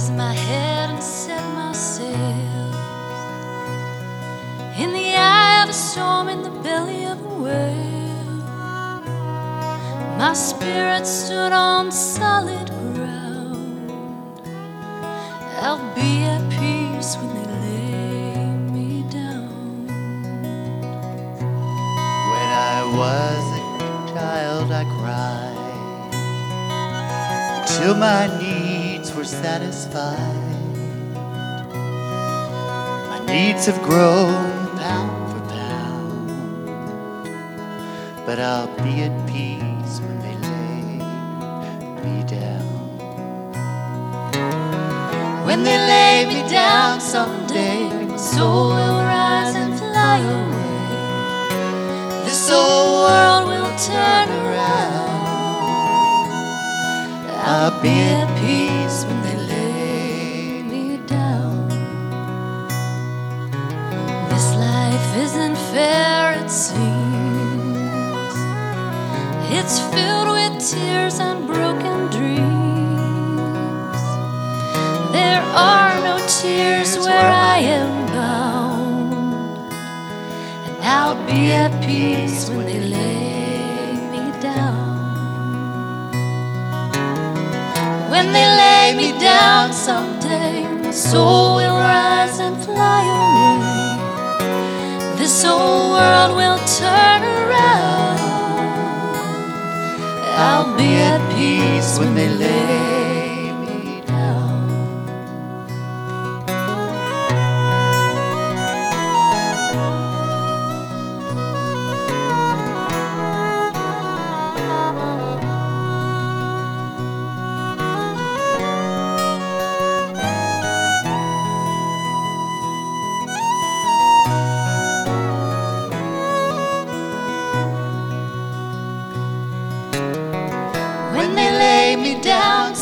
raised my head and set my sails. In the eye of a storm, in the belly of a whale, my spirit stood on solid ground. I'll be at peace when they lay me down. When I was a child, I cried till my satisfied. My needs have grown pound for pound, but I'll be at peace when they lay me down. When they lay me down someday, my soul be at peace when they lay me down. This life isn't fair, it seems. It's filled with tears and broken dreams. There are no tears where I am bound. And I'll be at peace. soul will rise and fly away. This whole world will turn around. I'll be at peace when they lay.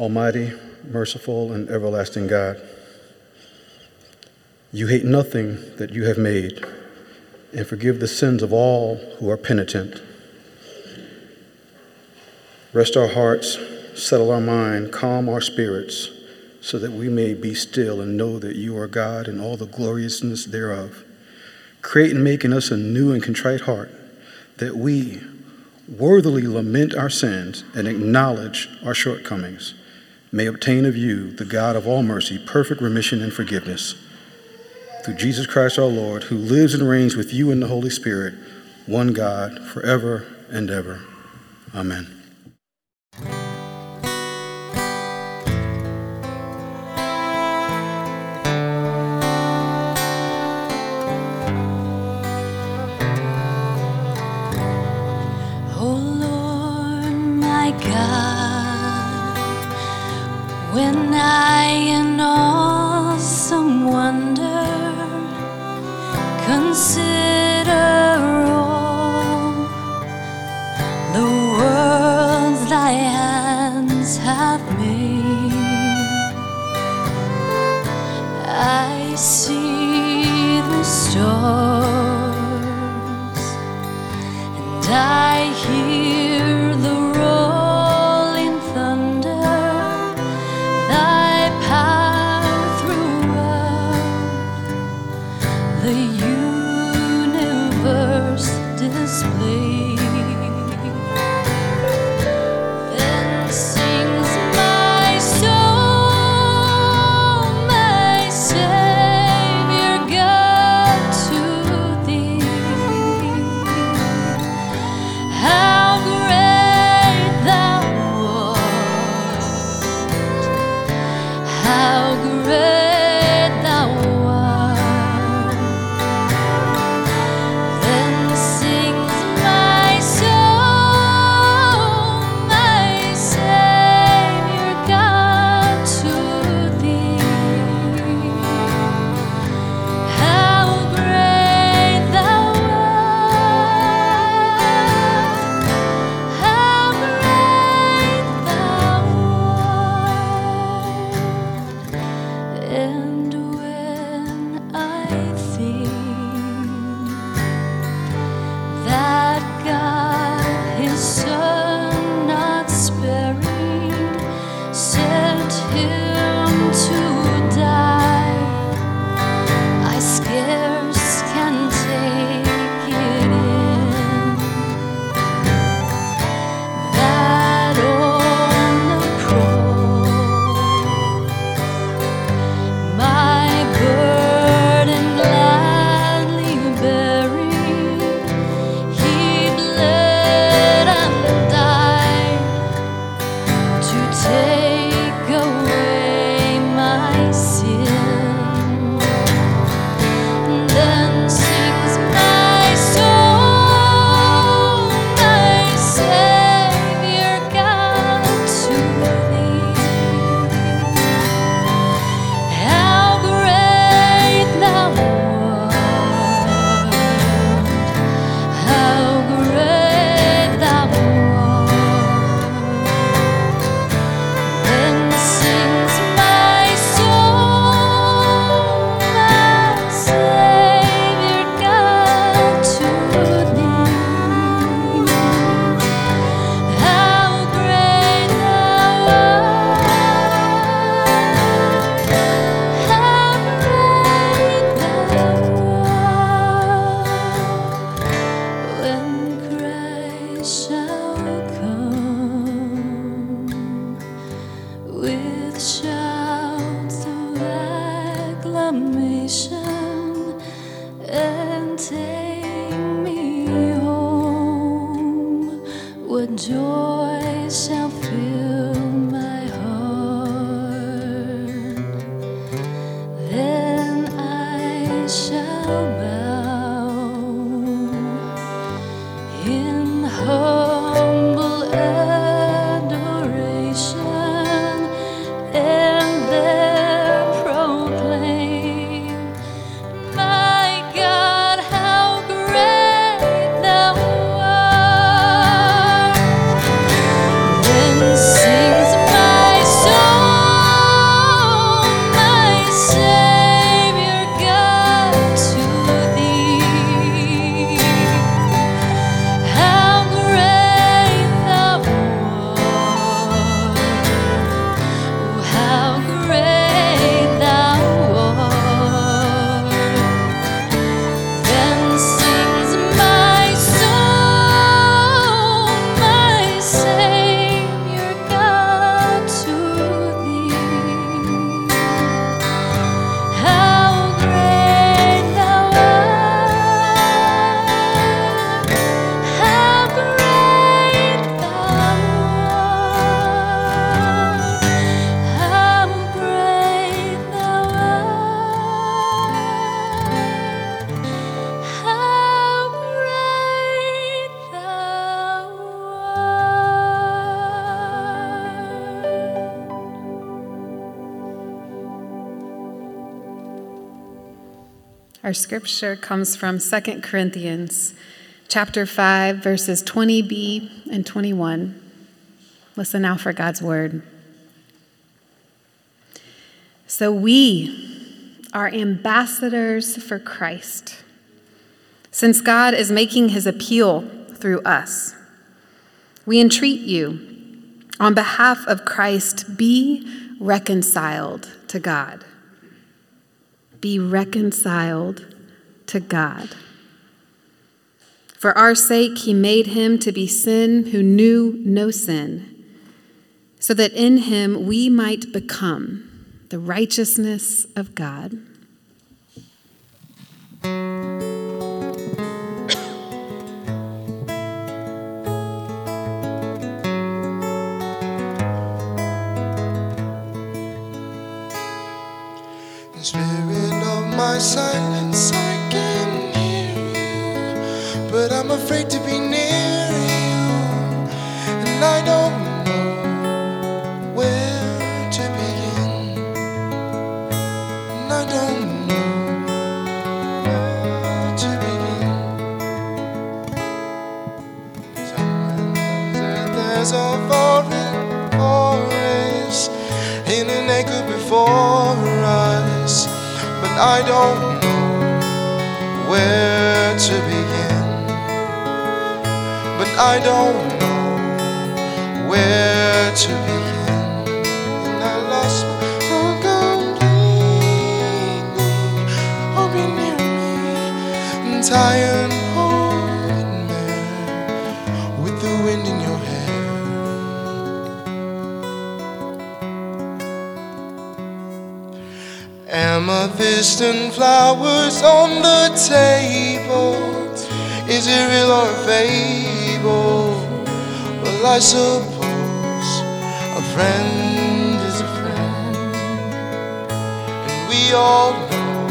Almighty, merciful, and everlasting God, you hate nothing that you have made and forgive the sins of all who are penitent. Rest our hearts, settle our mind, calm our spirits, so that we may be still and know that you are God and all the gloriousness thereof. Create and make in us a new and contrite heart that we worthily lament our sins and acknowledge our shortcomings, may obtain of you, the God of all mercy, perfect remission and forgiveness. Through Jesus Christ our Lord, who lives and reigns with you in the Holy Spirit, one God, forever and ever. Amen. the universe displays. Our scripture comes from 2 Corinthians chapter 5 verses 20b and 21. Listen now for God's word. So we are ambassadors for Christ. Since God is making his appeal through us. We entreat you, on behalf of Christ, be reconciled to God. Be reconciled to God. For our sake, he made him to be sin who knew no sin, so that in him we might become the righteousness of God. Silence, I can hear you, but I'm afraid to be near you, and I don't suppose a friend is a friend, and we all know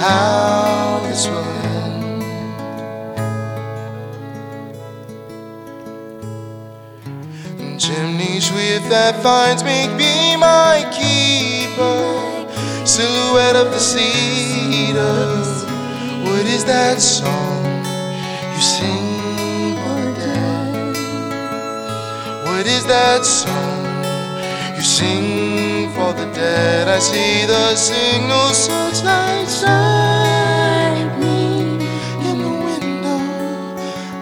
how this will end. And chimney swift that finds me be my keeper silhouette of the cedar. What is that song you sing What is that song you sing for the dead? I see the signal searchlight shining in the window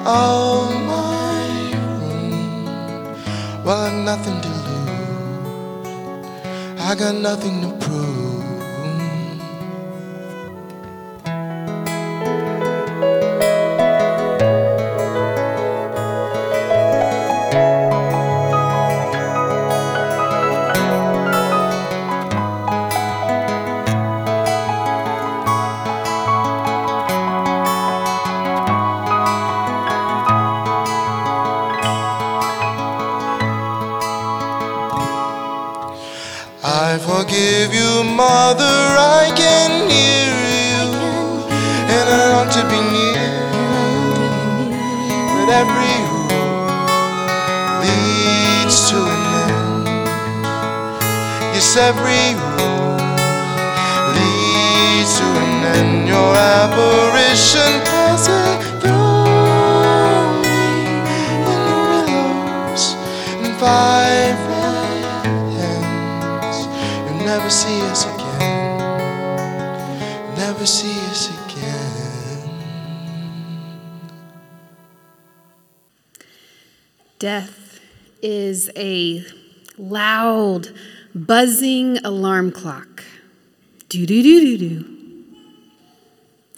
of my room. Well, I've nothing to lose. I got nothing to prove. I forgive you, Mother, I can hear you, and I long to be near you. But every road leads to an end. Yes, every road leads to an end. Your apparition Death is a loud, buzzing alarm clock. Do do do do do.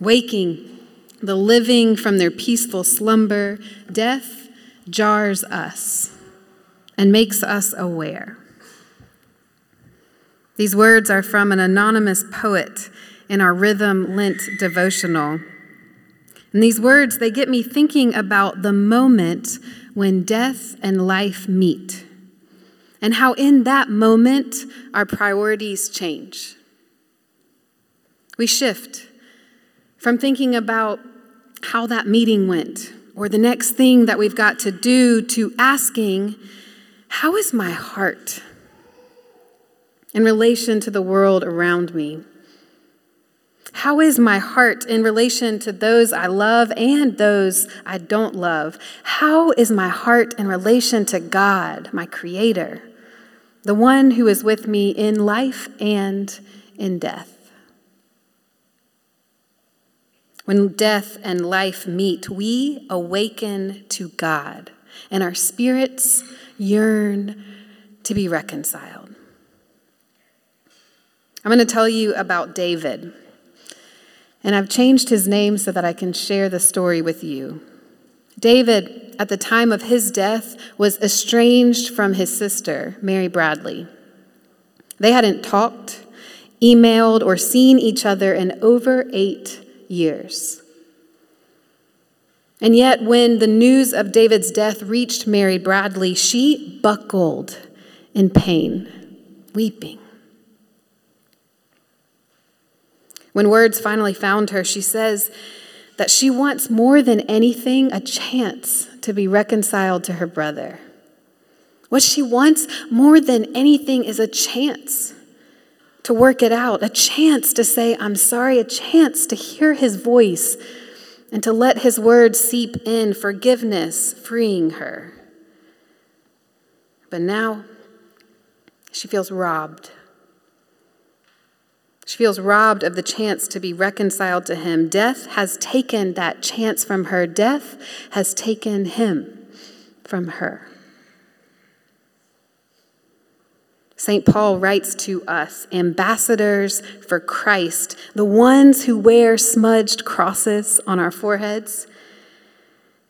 Waking the living from their peaceful slumber, death jars us and makes us aware. These words are from an anonymous poet in our Rhythm Lent devotional. And these words, they get me thinking about the moment when death and life meet, and how in that moment our priorities change. We shift from thinking about how that meeting went or the next thing that we've got to do to asking, How is my heart in relation to the world around me? How is my heart in relation to those I love and those I don't love? How is my heart in relation to God, my Creator, the one who is with me in life and in death? When death and life meet, we awaken to God, and our spirits yearn to be reconciled. I'm going to tell you about David, and I've changed his name so that I can share the story with you. David, at the time of his death, was estranged from his sister, Mary Bradley. They hadn't talked, emailed, or seen each other in over eight years. And yet, when the news of David's death reached Mary Bradley, she buckled in pain, weeping. When words finally found her, she says that she wants more than anything a chance to be reconciled to her brother. What she wants more than anything is a chance to work it out, a chance to say, I'm sorry, a chance to hear his voice and to let his words seep in, forgiveness freeing her. But now she feels robbed. She feels robbed of the chance to be reconciled to him. Death has taken that chance from her. Death has taken him from her. St. Paul writes to us, ambassadors for Christ, the ones who wear smudged crosses on our foreheads.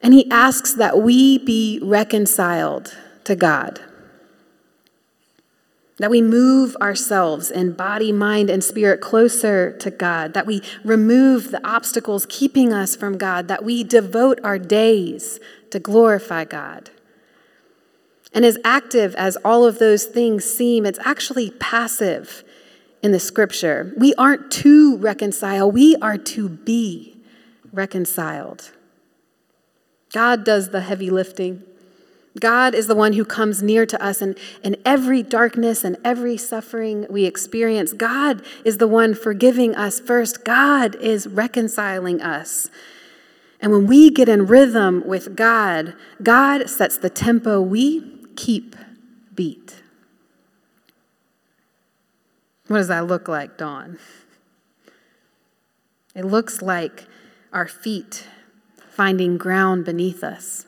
And he asks that we be reconciled to God, that we move ourselves in body, mind, and spirit closer to God, that we remove the obstacles keeping us from God, that we devote our days to glorify God. And as active as all of those things seem, it's actually passive in the scripture. We aren't to reconcile, we are to be reconciled. God does the heavy lifting. God is the one who comes near to us and in every darkness and every suffering we experience. God is the one forgiving us first. God is reconciling us. And when we get in rhythm with God, God sets the tempo we keep beat. What does that look like, Dawn? It looks like our feet finding ground beneath us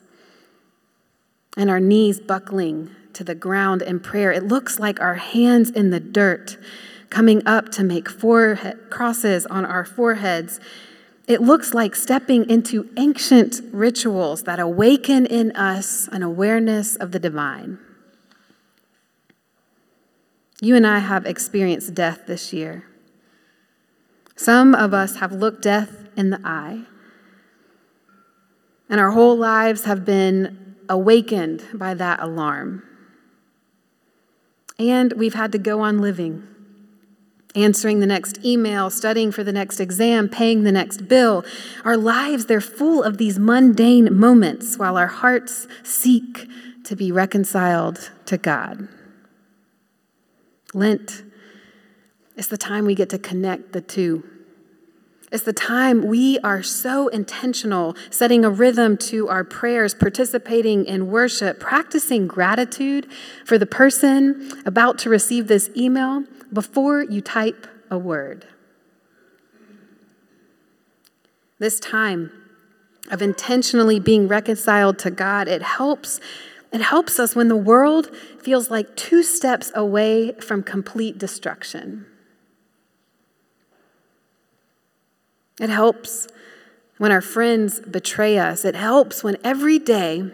and our knees buckling to the ground in prayer. It looks like our hands in the dirt coming up to make forehead, crosses on our foreheads it looks like stepping into ancient rituals that awaken in us an awareness of the divine. You and I have experienced death this year. Some of us have looked death in the eye, and our whole lives have been awakened by that alarm. And we've had to go on living answering the next email, studying for the next exam, paying the next bill. Our lives, they're full of these mundane moments while our hearts seek to be reconciled to God. Lent is the time we get to connect the two. It's the time we are so intentional, setting a rhythm to our prayers, participating in worship, practicing gratitude for the person about to receive this email before you type a word. This time of intentionally being reconciled to God, it helps it helps us when the world feels like two steps away from complete destruction. It helps when our friends betray us. It helps when every day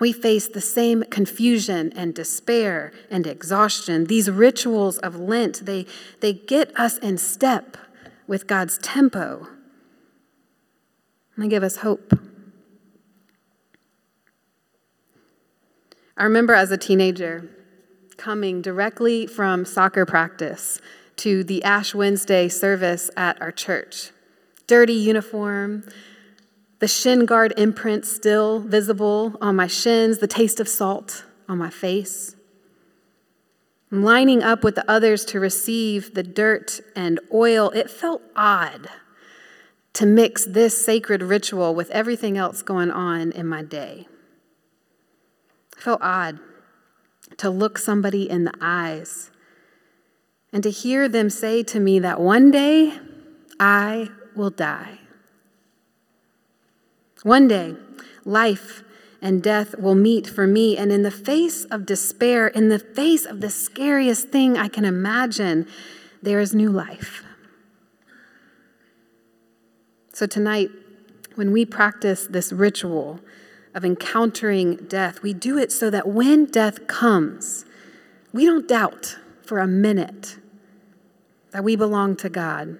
we face the same confusion and despair and exhaustion. These rituals of Lent, they, they get us in step with God's tempo. And they give us hope. I remember as a teenager coming directly from soccer practice to the Ash Wednesday service at our church. Dirty uniform, the shin guard imprint still visible on my shins, the taste of salt on my face. I'm lining up with the others to receive the dirt and oil. It felt odd to mix this sacred ritual with everything else going on in my day. It felt odd to look somebody in the eyes and to hear them say to me that one day I will die. One day, life and death will meet for me, and in the face of despair, in the face of the scariest thing I can imagine, there is new life. So tonight, when we practice this ritual of encountering death, we do it so that when death comes, we don't doubt for a minute that we belong to God.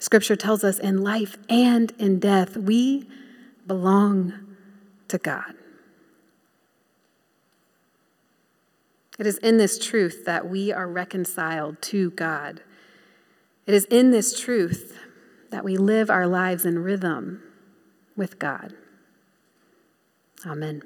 Scripture tells us in life and in death, we belong to God. It is in this truth that we are reconciled to God. It is in this truth that we live our lives in rhythm with God. Amen.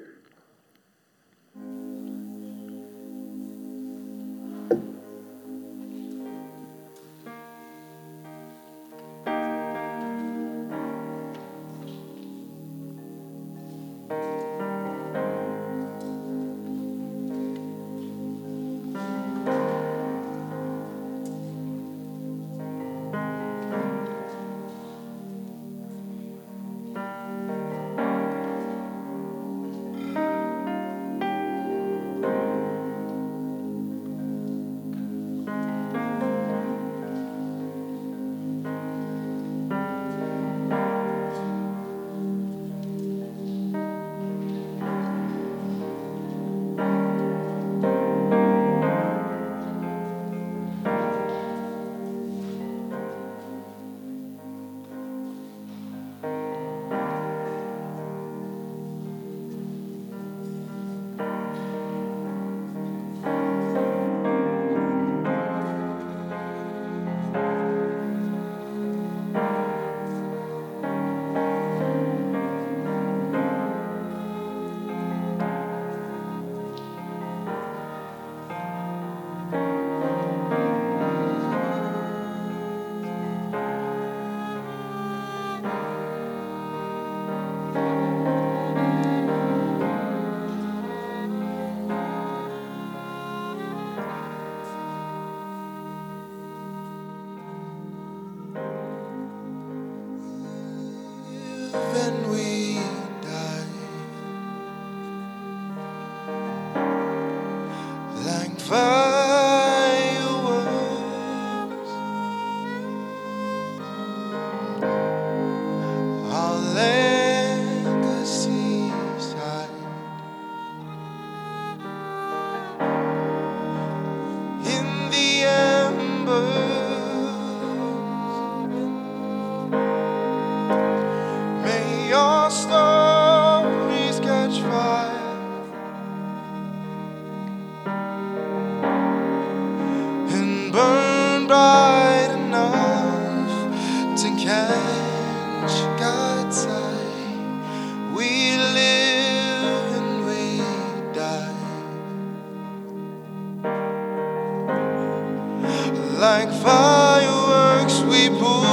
Like fireworks we pull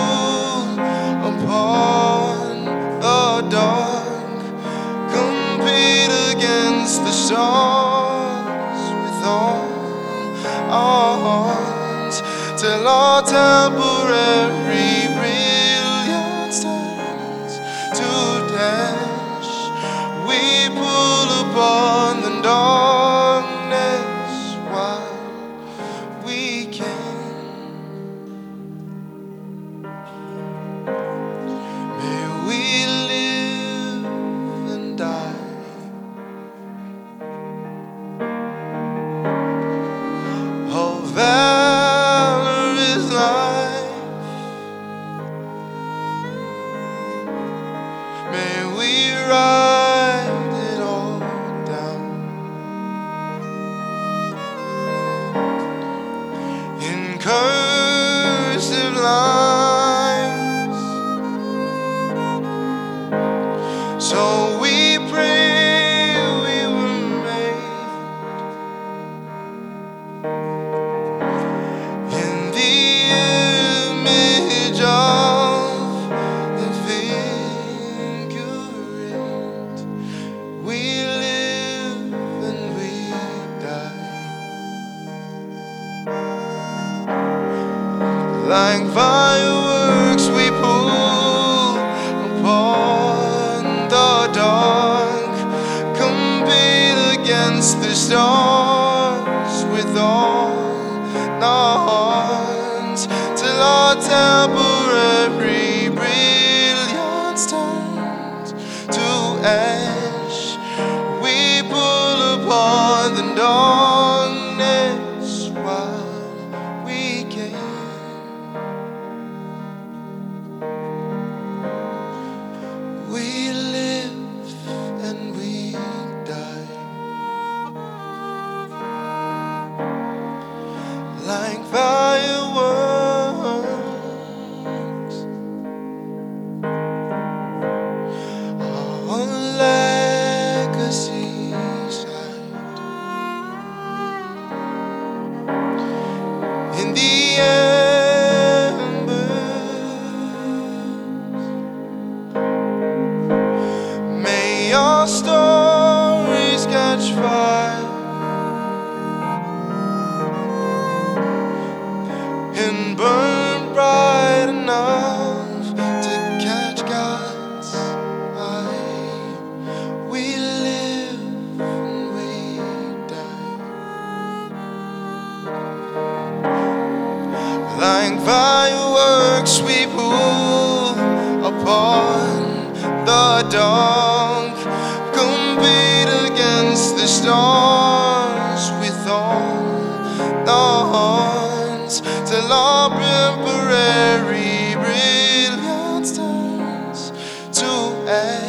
to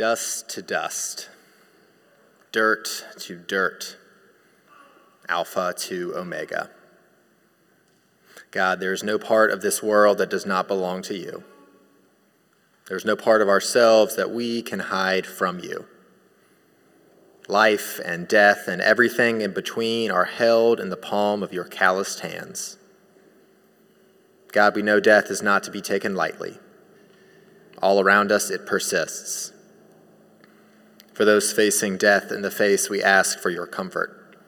Dust to dust, dirt to dirt, Alpha to Omega. God, there is no part of this world that does not belong to you. There's no part of ourselves that we can hide from you. Life and death and everything in between are held in the palm of your calloused hands. God, we know death is not to be taken lightly. All around us, it persists. For those facing death in the face, we ask for your comfort.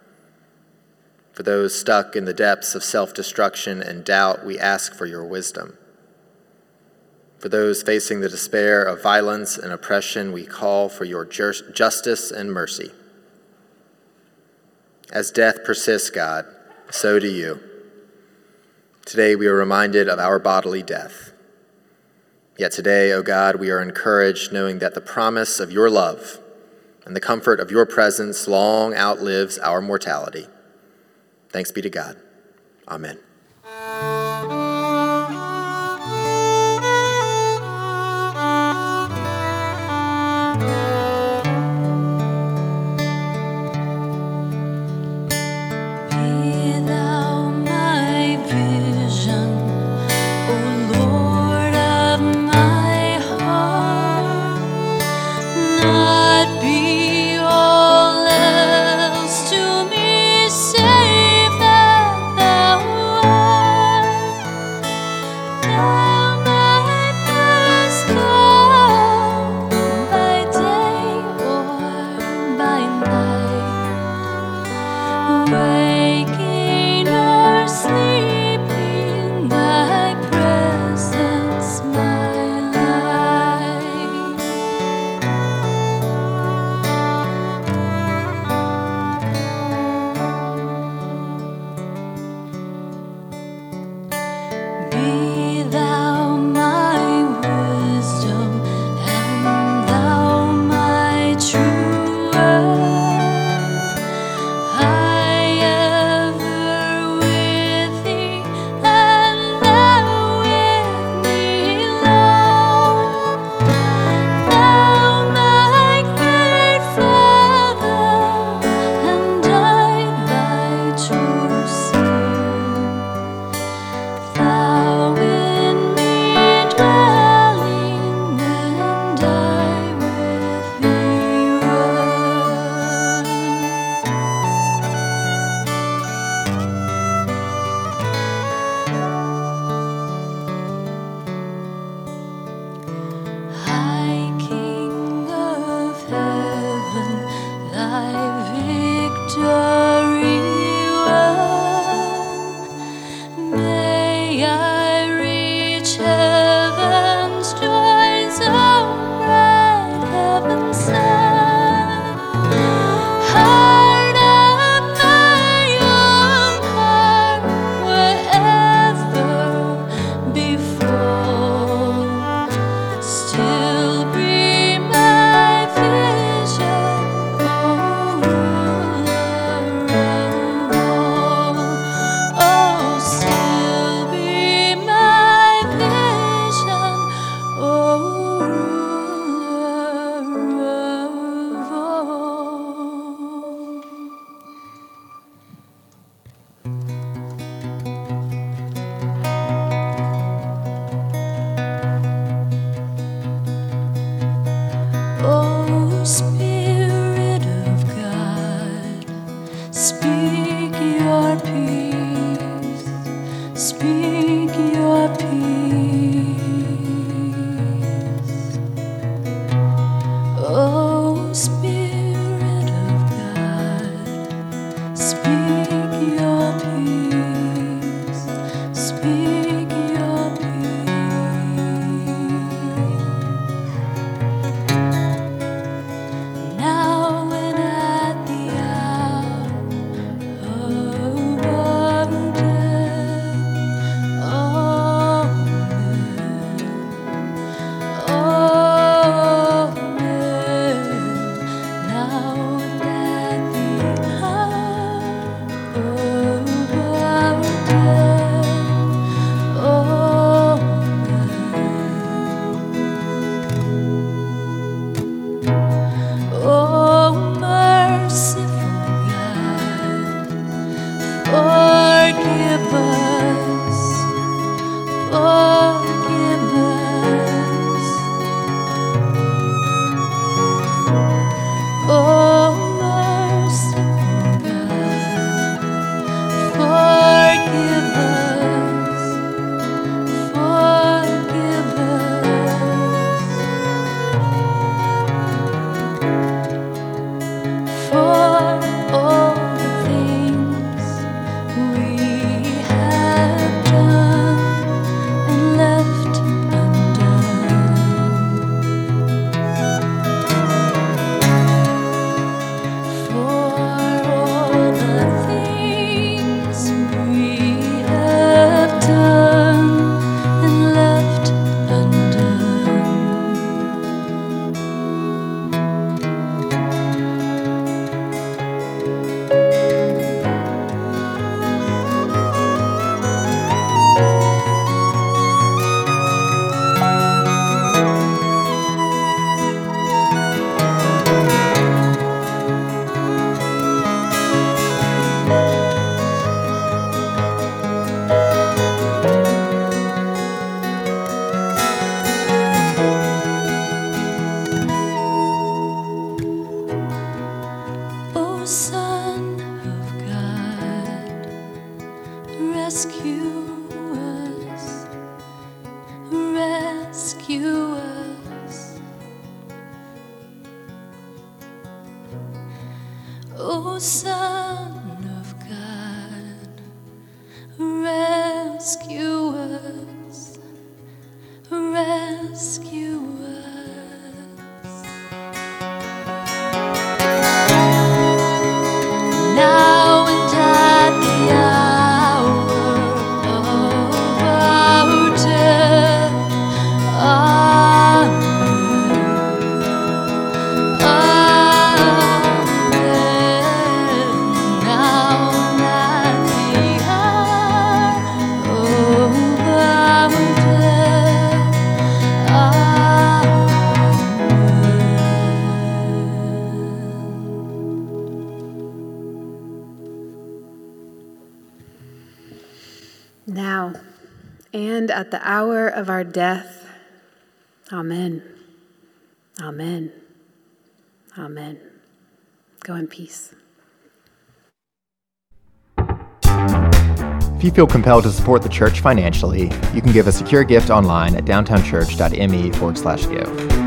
For those stuck in the depths of self destruction and doubt, we ask for your wisdom. For those facing the despair of violence and oppression, we call for your jus- justice and mercy. As death persists, God, so do you. Today we are reminded of our bodily death. Yet today, O God, we are encouraged knowing that the promise of your love and the comfort of your presence long outlives our mortality. Thanks be to God. Amen. At the hour of our death. Amen. Amen. Amen. Go in peace. If you feel compelled to support the church financially, you can give a secure gift online at downtownchurch.me forward slash give.